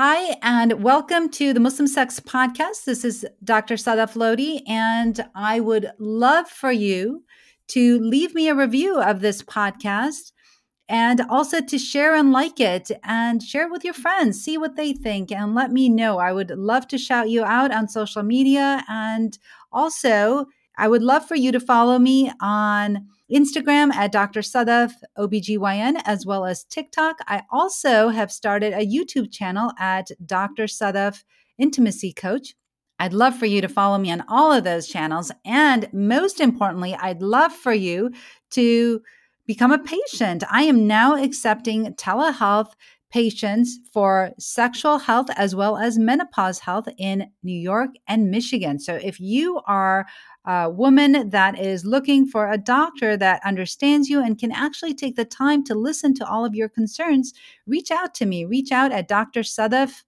Hi, and welcome to the Muslim Sex Podcast. This is Dr. Sadaf Lodhi, and I would love for you to leave me a review of this podcast and also to share and like it and share it with your friends, see what they think, and let me know. I would love to shout you out on social media. And also, I would love for you to follow me on Instagram at Dr. Sadaf OBGYN, as well as TikTok. I also have started a YouTube channel at Dr. Sadaf Intimacy Coach. I'd love for you to follow me on all of those channels. And most importantly, I'd love for you to become a patient. I am now accepting telehealth patients for sexual health as well as menopause health in New York and Michigan. So if you are a woman that is looking for a doctor that understands you and can actually take the time to listen to all of your concerns, reach out to me. Reach out at Dr. Sadaf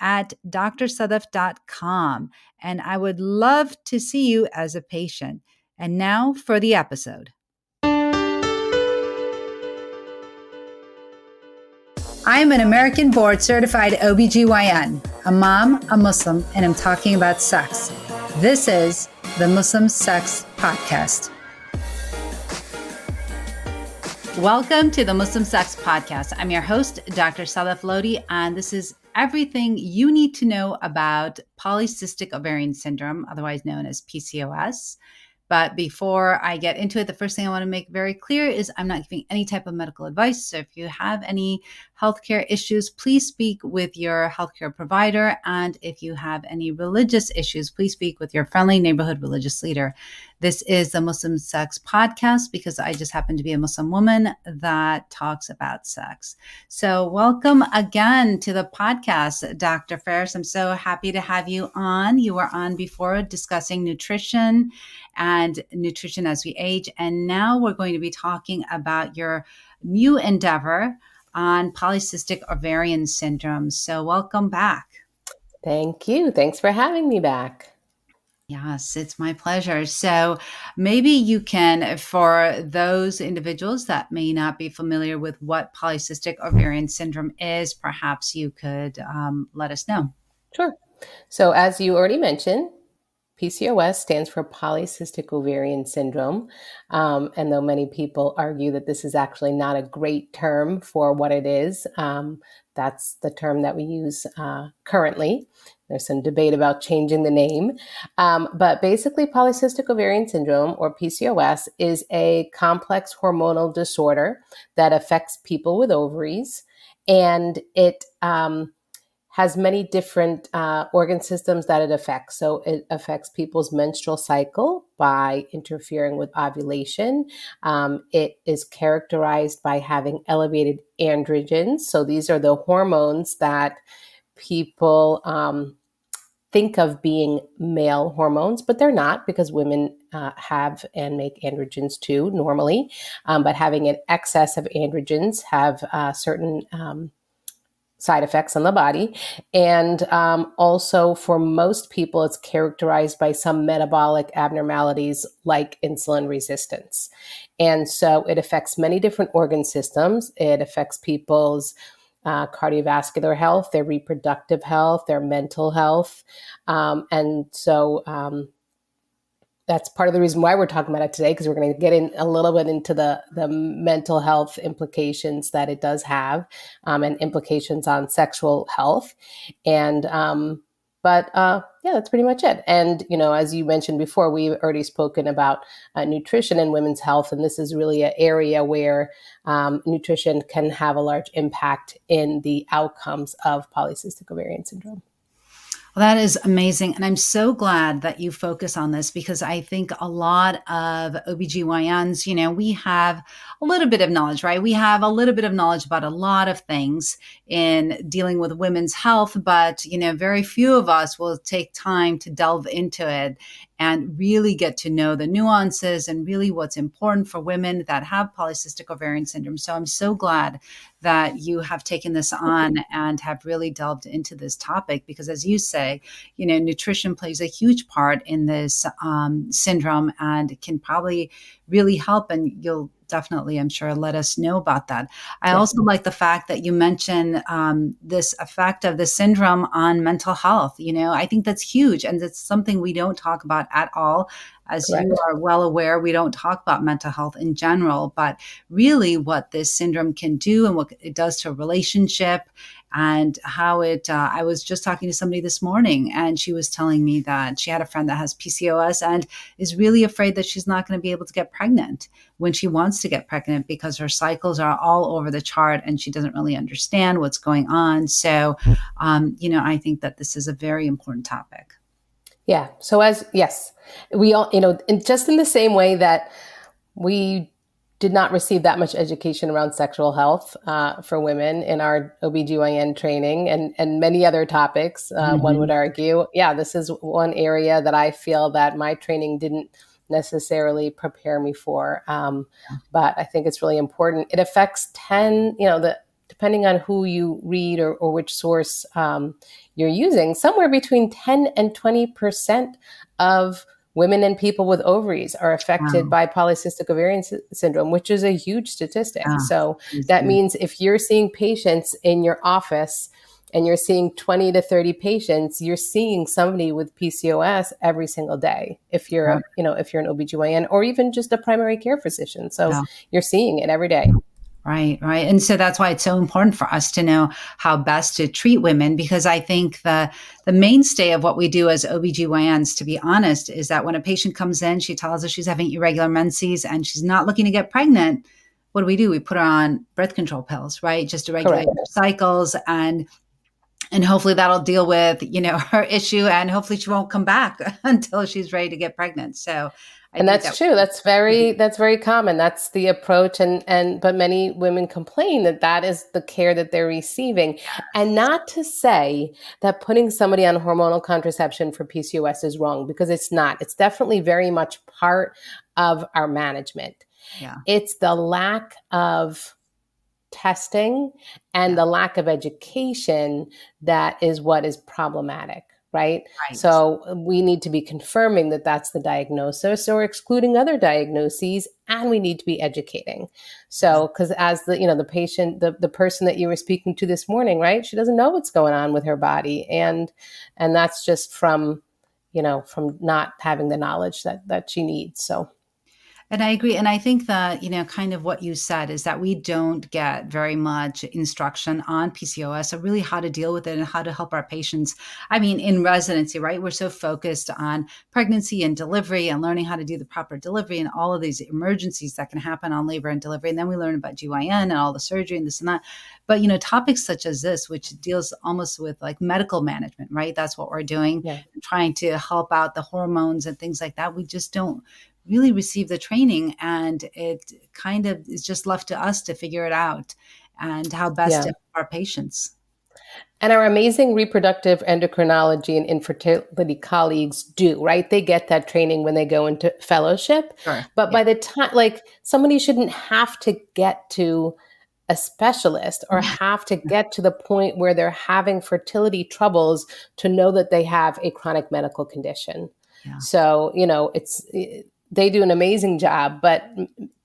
at drsadaf.com. And I would love to see you as a patient. And now for the episode. I'm an American board certified OBGYN, a mom, a Muslim, and I'm talking about sex. This is the Muslim Sex Podcast. Welcome to the Muslim Sex Podcast. I'm your host, Dr. Sadaf Lodhi, and this is everything you need to know about polycystic ovarian syndrome, otherwise known as PCOS. But before I get into it, the first thing I want to make very clear is I'm not giving any type of medical advice. So if you have any healthcare issues, please speak with your healthcare provider. And if you have any religious issues, please speak with your friendly neighborhood religious leader. This is the Muslim Sex Podcast because I just happen to be a Muslim woman that talks about sex. So, welcome again to the podcast, Dr. Faris. I'm so happy to have you on. You were on before discussing nutrition and nutrition as we age. And now we're going to be talking about your new endeavor on polycystic ovarian syndrome. So, welcome back. Thank you. Thanks for having me back. Yes, it's my pleasure. So, maybe you can, for those individuals that may not be familiar with what polycystic ovarian syndrome is, perhaps you could um, let us know. Sure. So, as you already mentioned, PCOS stands for polycystic ovarian syndrome. Um, and though many people argue that this is actually not a great term for what it is, um, that's the term that we use uh, currently. There's some debate about changing the name. Um, but basically, polycystic ovarian syndrome, or PCOS, is a complex hormonal disorder that affects people with ovaries. And it um, has many different uh, organ systems that it affects. So it affects people's menstrual cycle by interfering with ovulation. Um, it is characterized by having elevated androgens. So these are the hormones that people um, think of being male hormones, but they're not because women uh, have and make androgens too normally. Um, but having an excess of androgens have uh, certain um, side effects on the body. And um, also, for most people, it's characterized by some metabolic abnormalities like insulin resistance. And so it affects many different organ systems. It affects people's uh, cardiovascular health, their reproductive health, their mental health. Um, and so um, that's part of the reason why we're talking about it today because we're going to get in a little bit into the the mental health implications that it does have um, and implications on sexual health. And um, but uh, yeah that's pretty much it. And you know as you mentioned before we've already spoken about uh, nutrition and women's health and this is really an area where um, nutrition can have a large impact in the outcomes of polycystic ovarian syndrome well, that is amazing. And I'm so glad that you focus on this because I think a lot of OBGYNs, you know, we have a little bit of knowledge, right? We have a little bit of knowledge about a lot of things in dealing with women's health, but, you know, very few of us will take time to delve into it and really get to know the nuances and really what's important for women that have polycystic ovarian syndrome. So I'm so glad that you have taken this on and have really delved into this topic because, as you say, you know, nutrition plays a huge part in this um, syndrome and can probably really help. And you'll definitely, I'm sure, let us know about that. I also like the fact that you mentioned um, this effect of the syndrome on mental health. You know, I think that's huge. And it's something we don't talk about at all. As Correct. you are well aware, we don't talk about mental health in general, but really what this syndrome can do and what it does to a relationship and how it uh, i was just talking to somebody this morning and she was telling me that she had a friend that has pcos and is really afraid that she's not going to be able to get pregnant when she wants to get pregnant because her cycles are all over the chart and she doesn't really understand what's going on. So um, you know i think that this is a very important topic. Yeah. So as yes we all you know just in the same way that we did not receive that much education around sexual health uh, for women in our OBGYN training and, and many other topics, uh, mm-hmm. one would argue. Yeah, this is one area that I feel that my training didn't necessarily prepare me for. Um, but I think it's really important. It affects 10, you know, the depending on who you read or, or which source um, you're using, somewhere between 10 and 20% of women and people with ovaries are affected wow. by polycystic ovarian sy- syndrome, which is a huge statistic. So that means if you're seeing patients in your office and you're seeing 20 to 30 patients, you're seeing somebody with PCOS every single day. If you're, a, you know, if you're an OBGYN or even just a primary care physician. So yeah. you're seeing it every day. Right, right. And so that's why it's so important for us to know how best to treat women because I think the the mainstay of what we do as OBGYNs, to be honest, is that when a patient comes in, she tells us she's having irregular menses and she's not looking to get pregnant. What do we do? We put her on birth control pills, right? Just to regulate her cycles and and hopefully that'll deal with, you know, her issue and hopefully she won't come back until she's ready to get pregnant. So I and that's that true. That's very mm-hmm. that's very common. That's the approach, and and but many women complain that that is the care that they're receiving, and not to say that putting somebody on hormonal contraception for PCOS is wrong because it's not. It's definitely very much part of our management. Yeah, it's the lack of testing and yeah. the lack of education that is what is problematic right? right? So we need to be confirming that that's the diagnosis or excluding other diagnoses, and we need to be educating. So, mm-hmm. because as the you know the patient, the the person that you were speaking to this morning, right? She doesn't know what's going on with her body, and and that's just from you know from not having the knowledge that that she needs. So and I agree. And I think that, you know, kind of what you said is that we don't get very much instruction on PCOS or really how to deal with it and how to help our patients. I mean, in residency, right? We're so focused on pregnancy and delivery and learning how to do the proper delivery and all of these emergencies that can happen on labor and delivery. And then we learn about GYN and all the surgery and this and that. But, you know, topics such as this, which deals almost with like medical management, right? That's what we're doing, yeah. trying to help out the hormones and things like that. We just don't really receive the training and it kind of is just left to us to figure it out and how best yeah. to help our patients. And our amazing reproductive endocrinology and infertility colleagues do, right? They get that training when they go into fellowship. Sure. But yeah. by the time, like, somebody shouldn't have to get to a specialist or mm-hmm. have to get to the point where they're having fertility troubles to know that they have a chronic medical condition. Yeah. So, you know, it's they do an amazing job, but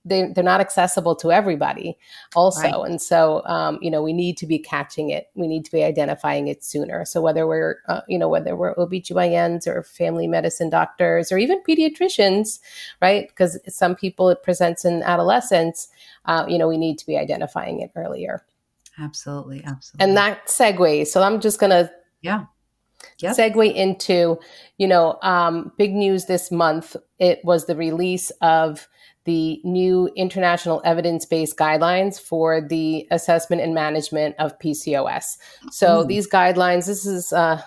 they, they're not accessible to everybody also. Right. And so, um, you know, we need to be catching it. We need to be identifying it sooner. So whether we're, uh, you know, whether we're OBGYNs or family medicine doctors or even pediatricians, right? Because some people it presents in adolescence, uh, you know, we need to be identifying it earlier. Absolutely. Absolutely. And that segues. So I'm just going to yeah yep. segue into, you know, um, big news this month. It was the release of the new international evidence based guidelines for the assessment and management of PCOS. So mm. these guidelines, this is, uh,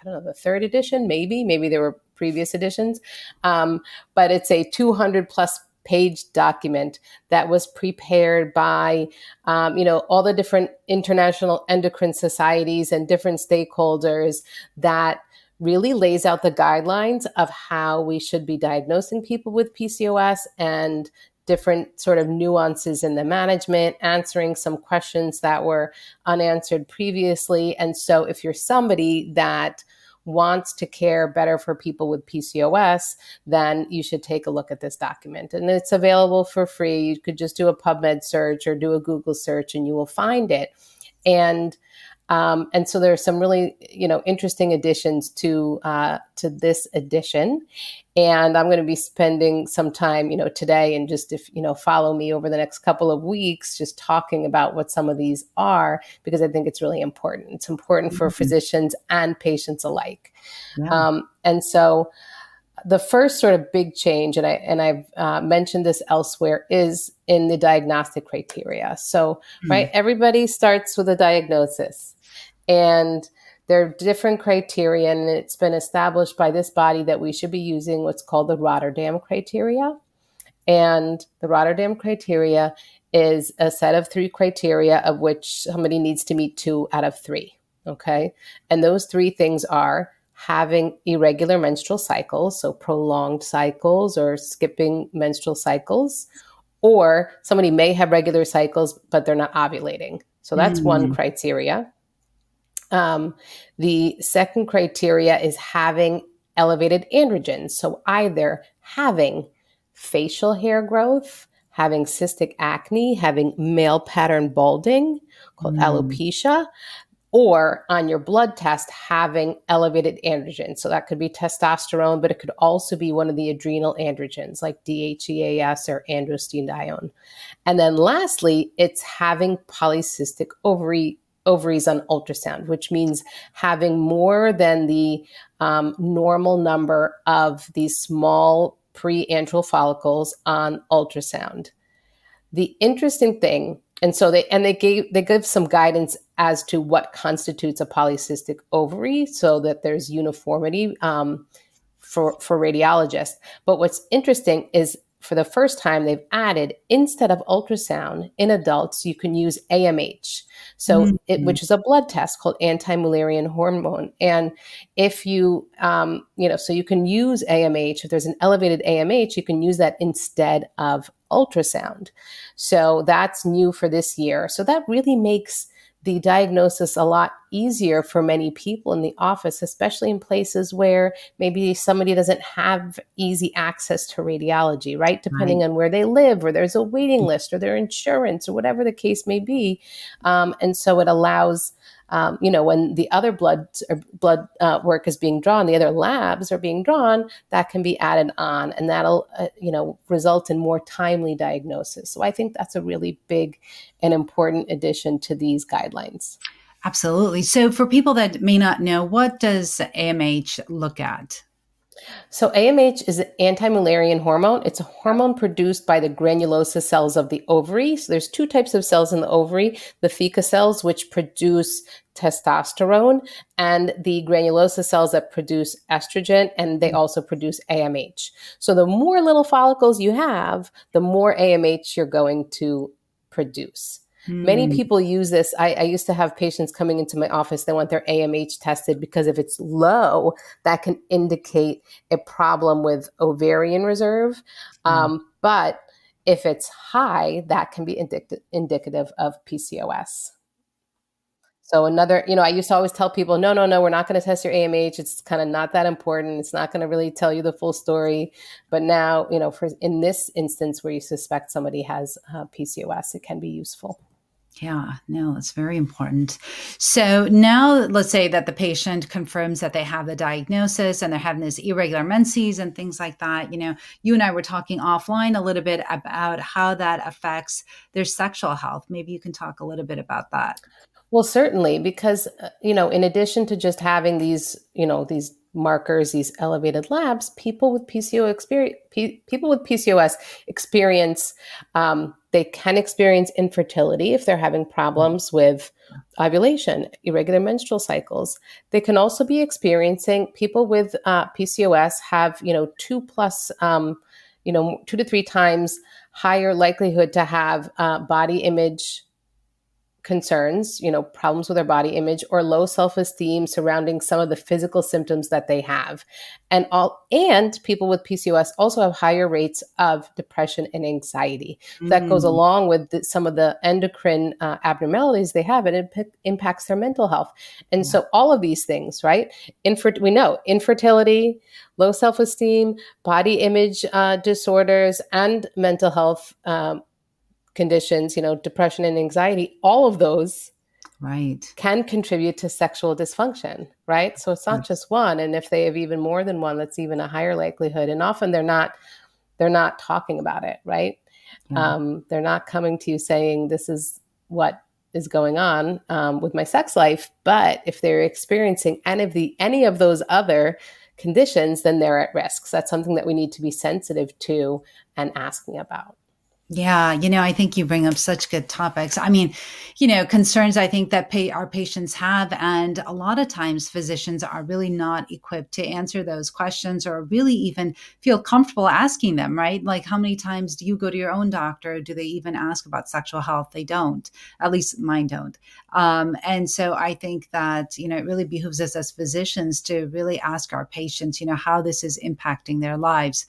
I don't know, the third edition, maybe, maybe there were previous editions, um, but it's a 200 plus page document that was prepared by, um, you know, all the different international endocrine societies and different stakeholders that really lays out the guidelines of how we should be diagnosing people with PCOS and different sort of nuances in the management, answering some questions that were unanswered previously. And so if you're somebody that wants to care better for people with PCOS, then you should take a look at this document. And it's available for free. You could just do a PubMed search or do a Google search and you will find it. And um, and so there are some really, you know, interesting additions to uh, to this edition, and I'm going to be spending some time, you know, today and just if you know follow me over the next couple of weeks, just talking about what some of these are because I think it's really important. It's important for mm-hmm. physicians and patients alike, yeah. um, and so the first sort of big change, and I and I've uh, mentioned this elsewhere, is in the diagnostic criteria. So, mm. right, everybody starts with a diagnosis. And there are different criteria, and it's been established by this body that we should be using what's called the Rotterdam criteria. And the Rotterdam criteria is a set of three criteria of which somebody needs to meet two out of three. Okay. And those three things are having irregular menstrual cycles, so prolonged cycles or skipping menstrual cycles, or somebody may have regular cycles, but they're not ovulating. So that's mm-hmm. one criteria. Um, the second criteria is having elevated androgens. So either having facial hair growth, having cystic acne, having male pattern balding called mm. alopecia, or on your blood test having elevated androgens. So that could be testosterone, but it could also be one of the adrenal androgens like DHEAS or androstenedione. And then lastly, it's having polycystic ovary ovaries on ultrasound, which means having more than the um, normal number of these small pre-antral follicles on ultrasound. The interesting thing, and so they and they gave they give some guidance as to what constitutes a polycystic ovary, so that there's uniformity um, for for radiologists. But what's interesting is for the first time, they've added instead of ultrasound in adults, you can use AMH. So, mm-hmm. it, which is a blood test called anti-Mullerian hormone. And if you, um, you know, so you can use AMH. If there's an elevated AMH, you can use that instead of ultrasound. So that's new for this year. So that really makes the diagnosis a lot easier for many people in the office, especially in places where maybe somebody doesn't have easy access to radiology, right? Depending right. on where they live, or there's a waiting mm. list, or their insurance, or whatever the case may be. Um, and so it allows um, you know, when the other blood or blood uh, work is being drawn, the other labs are being drawn, that can be added on, and that'll, uh, you know, result in more timely diagnosis. So I think that's a really big and important addition to these guidelines. Absolutely. So for people that may not know, what does AMH look at? So AMH is an anti-Mullerian hormone. It's a hormone produced by the granulosa cells of the ovary. So there's two types of cells in the ovary, the theca cells which produce testosterone and the granulosa cells that produce estrogen and they mm-hmm. also produce AMH. So the more little follicles you have, the more AMH you're going to produce. Many hmm. people use this. I, I, used to have patients coming into my office. They want their AMH tested because if it's low, that can indicate a problem with ovarian reserve. Mm. Um, but if it's high, that can be indic- indicative of PCOS. So another, you know, I used to always tell people, no, no, no, we're not going to test your AMH. It's kind of not that important. It's not going to really tell you the full story. But now, you know, for in this instance where you suspect somebody has uh, PCOS, it can be useful. Yeah, no, it's very important. So now let's say that the patient confirms that they have the diagnosis and they're having this irregular menses and things like that. You know, you and I were talking offline a little bit about how that affects their sexual health. Maybe you can talk a little bit about that. Well, certainly, because, uh, you know, in addition to just having these, you know, these markers, these elevated labs, people with PCO experience, people with PCOS experience, um, they can experience infertility if they're having problems with ovulation, irregular menstrual cycles. They can also be experiencing people with uh, PCOS have you know two plus, um, you know, two to three times higher likelihood to have uh, body image concerns, you know, problems with their body image or low self-esteem surrounding some of the physical symptoms that they have. And all and people with PCOS also have higher rates of depression and anxiety. That goes mm. along with the, some of the endocrine uh, abnormalities they have and it p- impacts their mental health. And yeah. so all of these things, right? Infer- we know infertility, low self-esteem, body image uh, disorders and mental health um, conditions, you know, depression and anxiety, all of those right. can contribute to sexual dysfunction right? So it's not just one. And if they have even more than one that's even a higher likelihood. And often they're not they're not talking about it right? Yeah. um, they're not coming to you saying this is what is going on um, with my sex life. But if they're experiencing any of the any of those other conditions then they're at risk. So that's something that we need to be sensitive to and asking about yeah, you know, I think you bring up such good topics. I mean, you know, concerns I think that pay, our patients have, and a lot of times physicians are really not equipped to answer those questions or really even feel comfortable asking them, right? Like, how many times do you go to your own doctor? Do they even ask about sexual health? They don't, at least mine don't. Um, and so I think that, you know, it really behooves us as physicians to really ask our patients, you know, how this is impacting their lives.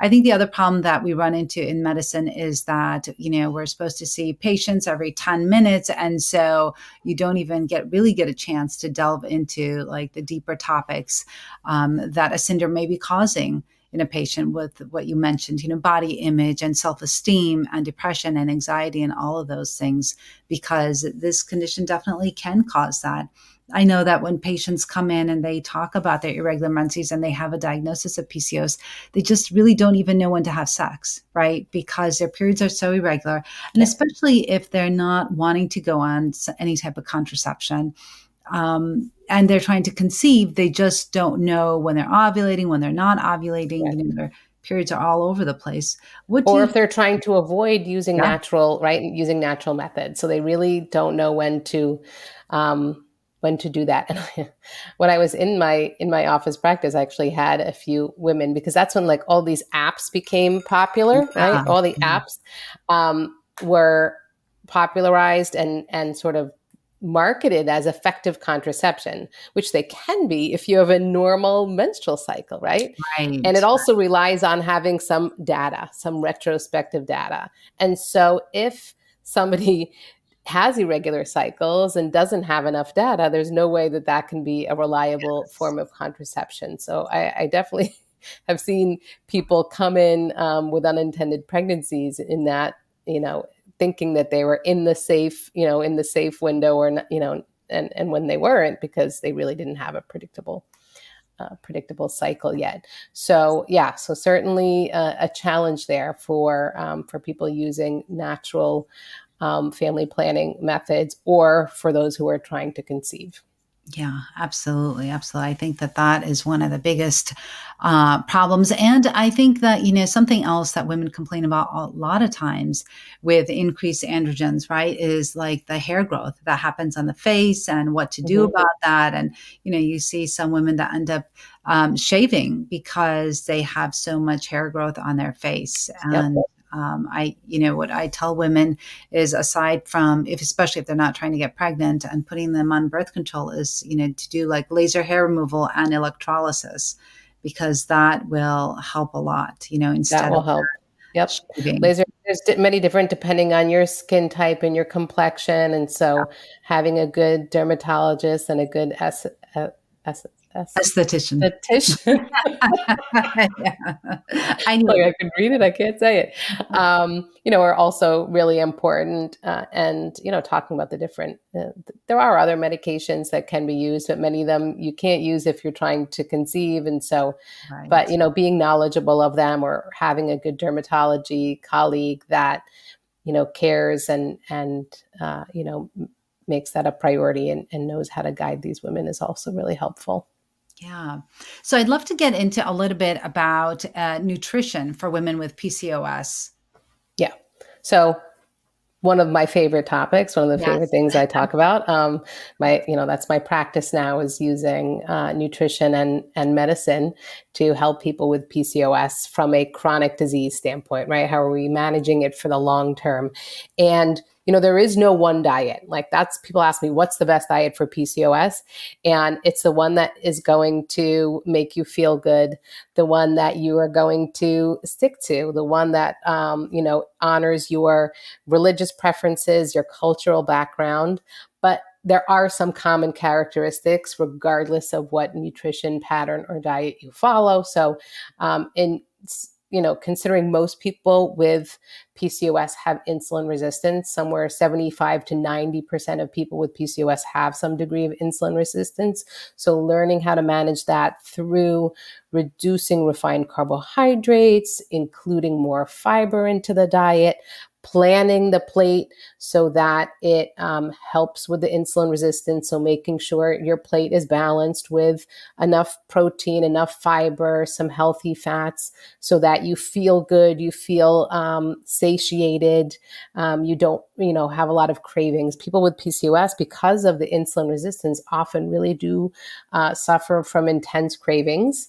I think the other problem that we run into in medicine is that, you know, we're supposed to see patients every 10 minutes. And so you don't even get really get a chance to delve into like the deeper topics um, that a syndrome may be causing in a patient with what you mentioned, you know, body image and self esteem and depression and anxiety and all of those things, because this condition definitely can cause that. I know that when patients come in and they talk about their irregular menses and they have a diagnosis of PCOS, they just really don't even know when to have sex, right? Because their periods are so irregular. And especially if they're not wanting to go on any type of contraception. Um, and they're trying to conceive, they just don't know when they're ovulating, when they're not ovulating. You know, their periods are all over the place. What or if they're trying to avoid using yeah. natural, right? Using natural methods, so they really don't know when to. Um, when to do that. And when I was in my in my office practice, I actually had a few women because that's when like all these apps became popular, right? Uh-huh. All the mm-hmm. apps um, were popularized and and sort of marketed as effective contraception, which they can be if you have a normal menstrual cycle, right? Right. And it also relies on having some data, some retrospective data. And so if somebody has irregular cycles and doesn't have enough data, there's no way that that can be a reliable yes. form of contraception. So I, I, definitely have seen people come in um, with unintended pregnancies in that, you know, thinking that they were in the safe, you know, in the safe window or, not, you know, and, and when they weren't because they really didn't have a predictable uh, predictable cycle yet. So yeah, so certainly uh, a challenge there for um, for people using natural um, family planning methods or for those who are trying to conceive. Yeah, absolutely. Absolutely. I think that that is one of the biggest uh, problems. And I think that, you know, something else that women complain about a lot of times with increased androgens, right, is like the hair growth that happens on the face and what to do mm-hmm. about that. And, you know, you see some women that end up um, shaving because they have so much hair growth on their face. And, yep um, I, you know, what I tell women is aside from if, especially if they're not trying to get pregnant and putting them on birth control is, you know, to do like laser hair removal and electrolysis because that will help a lot, you know, instead of that will help. Yep. Laser, there's many different depending on your skin type and your complexion. And so yeah. having a good dermatologist and a good S, S, Esthetician. Esthetician. yeah. I knew like I can read it. I can't say it. Um, you know, are also really important. Uh, and you know, talking about the different. Uh, there are other medications that can be used, but many of them you can't use if you're trying to conceive. And so, right. but you know, being knowledgeable of them or having a good dermatology colleague that you know cares and and uh, you know makes that a priority and, and knows how to guide these women is also really helpful. Yeah. So I'd love to get into a little bit about uh, nutrition for women with PCOS. Yeah. So one of my favorite topics, one of the yes. favorite things I talk about. Um, my, you know, that's my practice now is using uh, nutrition and and medicine to help people with PCOS from a chronic disease standpoint. Right? How are we managing it for the long term? And you know, there is no one diet. Like that's people ask me, what's the best diet for PCOS? And it's the one that is going to make you feel good, the one that you are going to stick to, the one that, um, you know, honors your religious preferences, your cultural background. But there are some common characteristics regardless of what nutrition pattern or diet you follow. So, um, in you know, considering most people with PCOS have insulin resistance, somewhere 75 to 90% of people with PCOS have some degree of insulin resistance. So, learning how to manage that through reducing refined carbohydrates, including more fiber into the diet, planning the plate so that it um, helps with the insulin resistance. So, making sure your plate is balanced with enough protein, enough fiber, some healthy fats, so that you feel good, you feel um, satiated, um, you don't, you know, have a lot of cravings. People with PCOS, because of the insulin resistance, often really do uh, suffer from intense cravings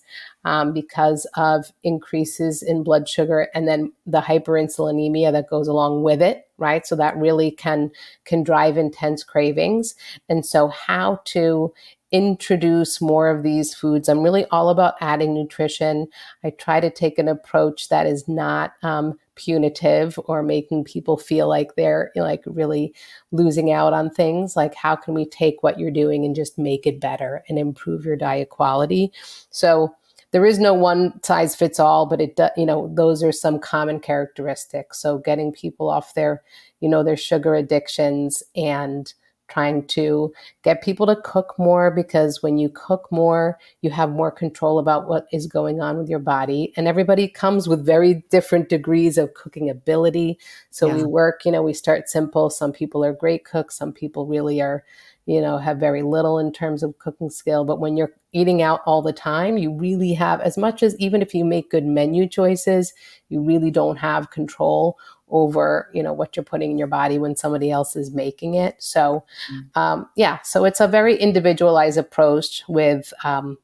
um, because of increases in blood sugar and then the hyperinsulinemia that goes along with it right so that really can can drive intense cravings and so how to introduce more of these foods. I'm really all about adding nutrition. I try to take an approach that is not um, punitive or making people feel like they're like really losing out on things. Like, how can we take what you're doing and just make it better and improve your diet quality? So, there is no one size fits all, but it does, you know those are some common characteristics. So getting people off their you know their sugar addictions and trying to get people to cook more because when you cook more, you have more control about what is going on with your body. And everybody comes with very different degrees of cooking ability. So yeah. we work, you know, we start simple. Some people are great cooks, some people really are you know, have very little in terms of cooking skill. But when you're eating out all the time, you really have, as much as even if you make good menu choices, you really don't have control over, you know, what you're putting in your body when somebody else is making it. So, mm. um, yeah, so it's a very individualized approach with um,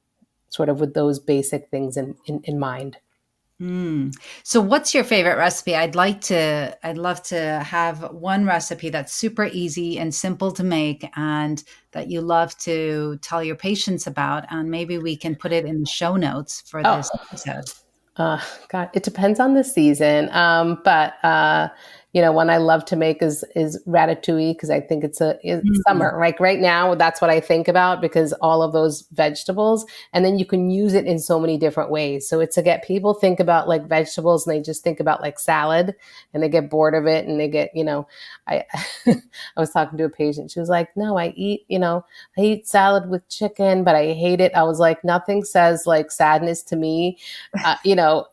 sort of with those basic things in, in, in mind. Mm. So what's your favorite recipe? I'd like to I'd love to have one recipe that's super easy and simple to make and that you love to tell your patients about and maybe we can put it in the show notes for oh. this episode. Uh, God, it depends on the season. Um, but uh, you know, one I love to make is is ratatouille because I think it's a it's mm-hmm. summer. Like right now, that's what I think about because all of those vegetables, and then you can use it in so many different ways. So it's to get people think about like vegetables and they just think about like salad and they get bored of it and they get, you know, I I was talking to a patient. She was like, "No, I eat, you know, I eat salad with chicken, but I hate it." I was like, "Nothing says like sadness to me, uh, you know,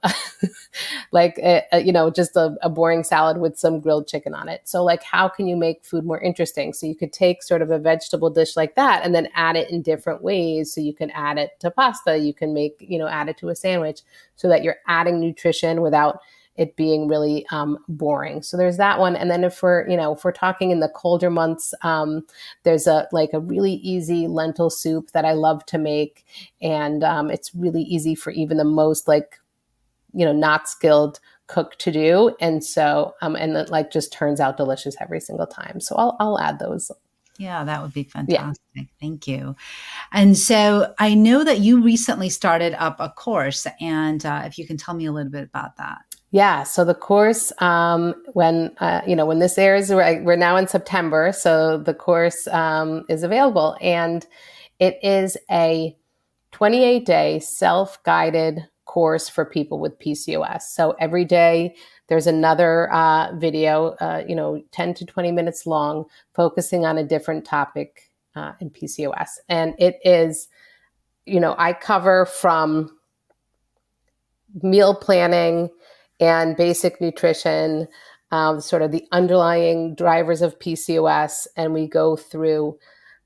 like uh, uh, you know, just a, a boring salad with some." Some grilled chicken on it. So, like, how can you make food more interesting? So, you could take sort of a vegetable dish like that and then add it in different ways. So, you can add it to pasta, you can make, you know, add it to a sandwich so that you're adding nutrition without it being really um, boring. So there's that one. And then if we're, you know, if we're talking in the colder months, um, there's a like a really easy lentil soup that I love to make, and um, it's really easy for even the most like, you know, not skilled cook to do. And so, um, and it like just turns out delicious every single time. So I'll, I'll add those. Yeah, that would be fantastic. Yeah. Thank you. And so I know that you recently started up a course, and uh, if you can tell me a little bit about that. Yeah, so the course, um, when uh, you know when this airs, we're, we're, now in September, so the course um, is available, and it is a 28 day self guided course for people with PCOS. So every day there's another uh, video, uh, you know, 10 to 20 minutes long, focusing on a different topic uh, in PCOS. And it is, you know, I cover from meal planning and basic nutrition, um, sort of the underlying drivers of PCOS, and we go through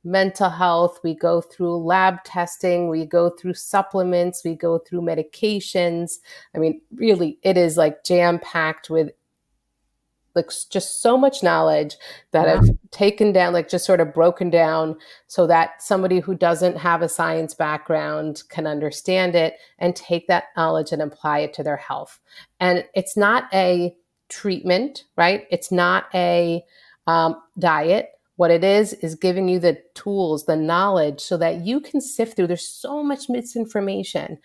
mental health, we go through lab testing, we go through supplements, we go through medications. I mean, really, it is like jam packed with like just so much knowledge that I've taken down, like just sort of broken down so that somebody who doesn't have a science background can understand it and take that knowledge and apply it to their health. And it's not a treatment, right? It's not a um, diet. What it is is giving you the tools, the knowledge, so that you can sift through. There's so much misinformation.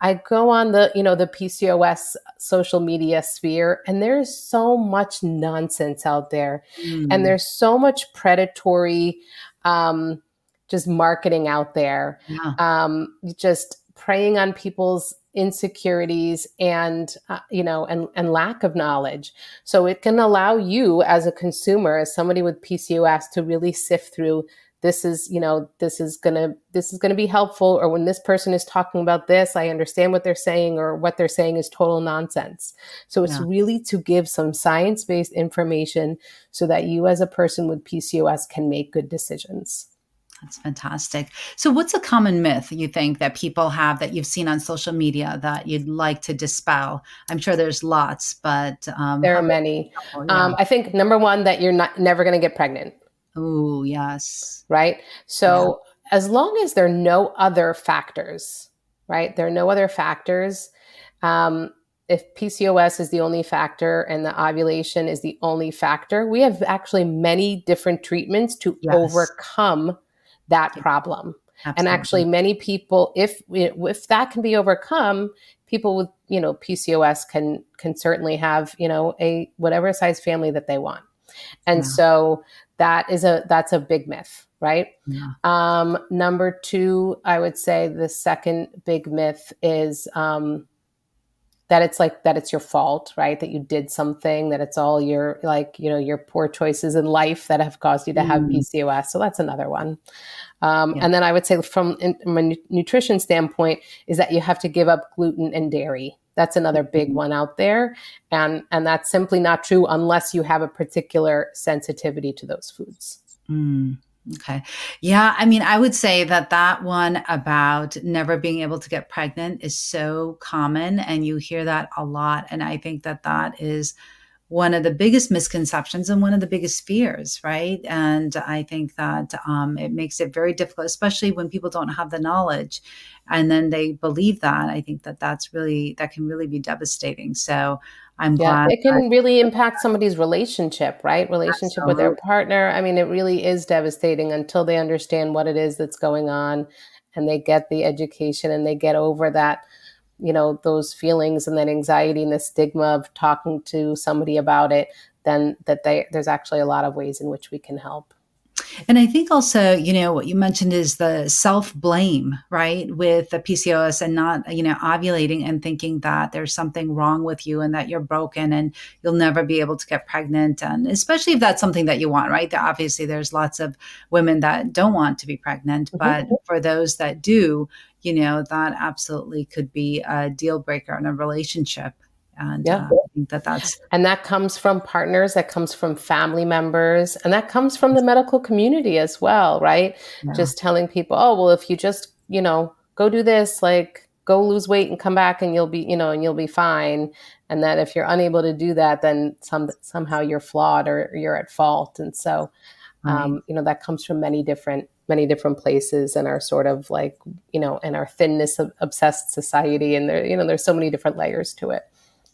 I go on the you know the PCOS social media sphere, and there's so much nonsense out there, mm. and there's so much predatory. Um, just marketing out there, yeah. um, just preying on people's insecurities and uh, you know and and lack of knowledge. So it can allow you as a consumer as somebody with PCOS to really sift through this is you know this is going to this is going to be helpful or when this person is talking about this i understand what they're saying or what they're saying is total nonsense. So it's yeah. really to give some science-based information so that you as a person with pcos can make good decisions that's fantastic. So, what's a common myth you think that people have that you've seen on social media that you'd like to dispel? I'm sure there's lots, but um, there are many. yeah. um, I think number one that you're not never going to get pregnant. Oh, yes. Right. So, yeah. as long as there are no other factors, right? There are no other factors. Um, if PCOS is the only factor and the ovulation is the only factor, we have actually many different treatments to yes. overcome that problem. Absolutely. And actually, many people, if if that can be overcome, people with you know PCOS can can certainly have you know a whatever size family that they want. And yeah. so that is a that's a big myth, right? Yeah. Um, number two, I would say the second big myth is um, that it's like that it's your fault right that you did something that it's all your like you know your poor choices in life that have caused you to have mm. pcos so that's another one um, yeah. and then i would say from, in, from a nutrition standpoint is that you have to give up gluten and dairy that's another big mm-hmm. one out there and and that's simply not true unless you have a particular sensitivity to those foods mm. Okay. Yeah. I mean, I would say that that one about never being able to get pregnant is so common, and you hear that a lot. And I think that that is one of the biggest misconceptions and one of the biggest fears, right? And I think that um, it makes it very difficult, especially when people don't have the knowledge and then they believe that. I think that that's really, that can really be devastating. So I'm yeah, glad. It can really impact somebody's relationship, right? Relationship Absolutely. with their partner. I mean, it really is devastating until they understand what it is that's going on and they get the education and they get over that, you know, those feelings and that anxiety and the stigma of talking to somebody about it, then that they, there's actually a lot of ways in which we can help. And I think also, you know, what you mentioned is the self blame, right? With the PCOS and not, you know, ovulating and thinking that there's something wrong with you and that you're broken and you'll never be able to get pregnant. And especially if that's something that you want, right? Obviously, there's lots of women that don't want to be pregnant, mm-hmm. but for those that do, you know, that absolutely could be a deal breaker in a relationship. And yeah. Uh, I think that that's. And that comes from partners, that comes from family members, and that comes from the medical community as well, right? Yeah. Just telling people, oh, well, if you just, you know, go do this, like go lose weight and come back and you'll be, you know, and you'll be fine. And that if you're unable to do that, then some, somehow you're flawed or you're at fault. And so, um, you know, that comes from many different many different places and our sort of like you know in our thinness obsessed society and there you know there's so many different layers to it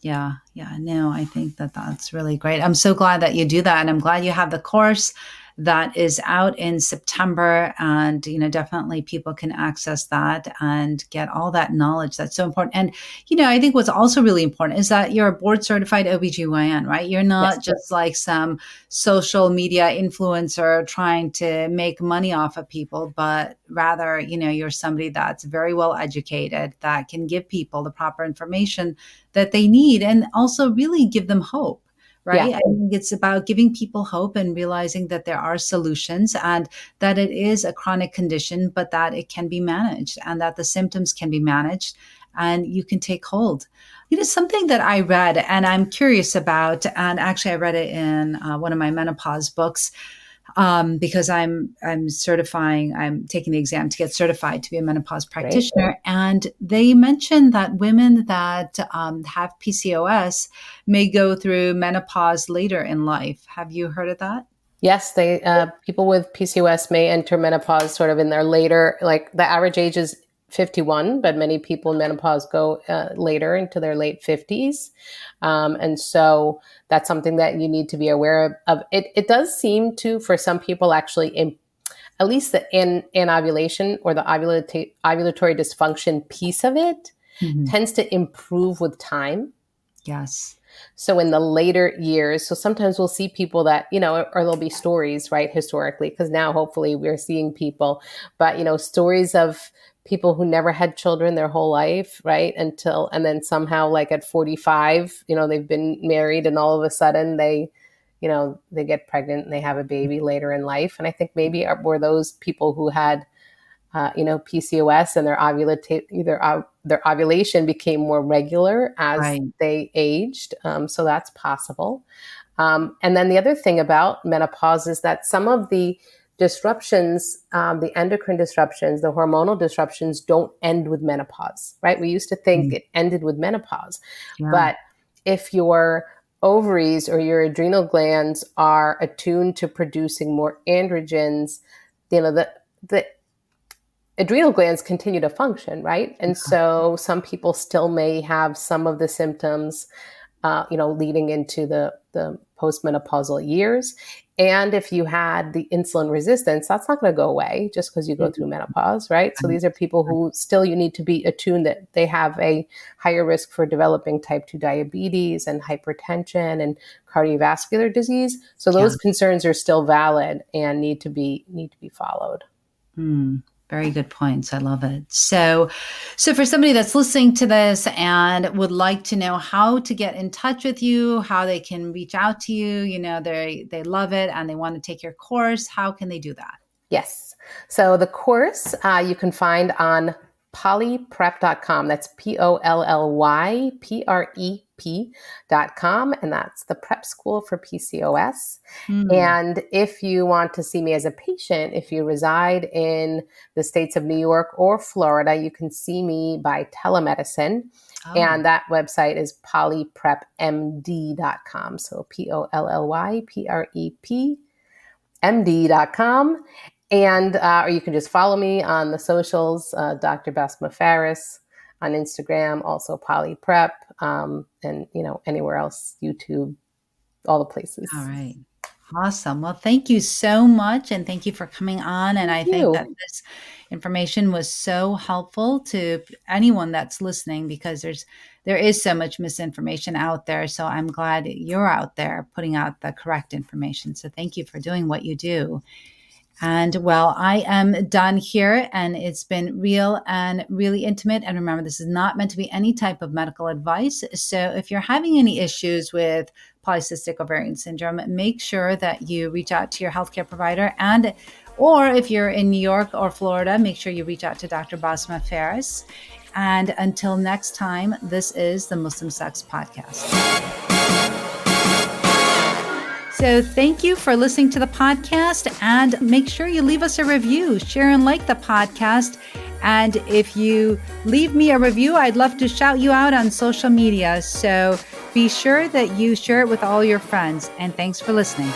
yeah yeah no i think that that's really great. I'm so glad that you do that and i'm glad you have the course that is out in September. And, you know, definitely people can access that and get all that knowledge that's so important. And, you know, I think what's also really important is that you're a board certified OBGYN, right? You're not yes. just like some social media influencer trying to make money off of people, but rather, you know, you're somebody that's very well educated that can give people the proper information that they need and also really give them hope right? Yeah. I think it's about giving people hope and realizing that there are solutions and that it is a chronic condition, but that it can be managed and that the symptoms can be managed and you can take hold. You know, something that I read and I'm curious about, and actually I read it in uh, one of my menopause books um, because I'm I'm certifying, I'm taking the exam to get certified to be a menopause practitioner. Right. And they mentioned that women that um, have PCOS may go through menopause later in life. Have you heard of that? Yes, they uh, people with PCOS may enter menopause sort of in their later, like the average age is 51, but many people in menopause go uh, later into their late 50s. Um, and so that's something that you need to be aware of. It, it does seem to, for some people, actually, in, at least the in, anovulation or the ovulatory, ovulatory dysfunction piece of it mm-hmm. tends to improve with time. Yes. So in the later years, so sometimes we'll see people that, you know, or there'll be stories, right, historically, because now hopefully we're seeing people, but, you know, stories of people who never had children their whole life, right? Until, and then somehow, like at 45, you know, they've been married and all of a sudden they, you know, they get pregnant and they have a baby later in life. And I think maybe were those people who had, uh, you know, PCOS and their ovulate, their, uh, their ovulation became more regular as right. they aged. Um, so that's possible. Um, and then the other thing about menopause is that some of the disruptions, um, the endocrine disruptions, the hormonal disruptions don't end with menopause, right? We used to think mm. it ended with menopause. Yeah. But if your ovaries or your adrenal glands are attuned to producing more androgens, you know, the, the adrenal glands continue to function, right? And so some people still may have some of the symptoms, uh, you know, leading into the, the postmenopausal years. And if you had the insulin resistance, that's not going to go away just because you go through menopause, right? So these are people who still you need to be attuned that they have a higher risk for developing type 2 diabetes and hypertension and cardiovascular disease. So those yeah. concerns are still valid and need to be need to be followed. Hmm. Very good points. I love it. So, so for somebody that's listening to this and would like to know how to get in touch with you, how they can reach out to you, you know, they they love it and they want to take your course, how can they do that? Yes. So the course uh, you can find on pollyprep.com. That's P O L L Y P R E P.com. And that's the prep school for PCOS. Mm. And if you want to see me as a patient, if you reside in the states of New York or Florida, you can see me by telemedicine. Oh. And that website is pollyprepmd.com. So P O L L Y P R E P M.D.com. And, uh, or you can just follow me on the socials, uh, Dr. Basma Faris on Instagram, also Polly Prep, um, and, you know, anywhere else, YouTube, all the places. All right. Awesome. Well, thank you so much. And thank you for coming on. And I think that this information was so helpful to anyone that's listening because there's, there is so much misinformation out there. So I'm glad you're out there putting out the correct information. So thank you for doing what you do. And well, I am done here, and it's been real and really intimate. And remember, this is not meant to be any type of medical advice. So if you're having any issues with polycystic ovarian syndrome, make sure that you reach out to your healthcare provider. And or if you're in New York or Florida, make sure you reach out to Dr. Basma Faris. And until next time, this is the Muslim Sex Podcast. So, thank you for listening to the podcast and make sure you leave us a review, share and like the podcast. And if you leave me a review, I'd love to shout you out on social media. So, be sure that you share it with all your friends. And thanks for listening.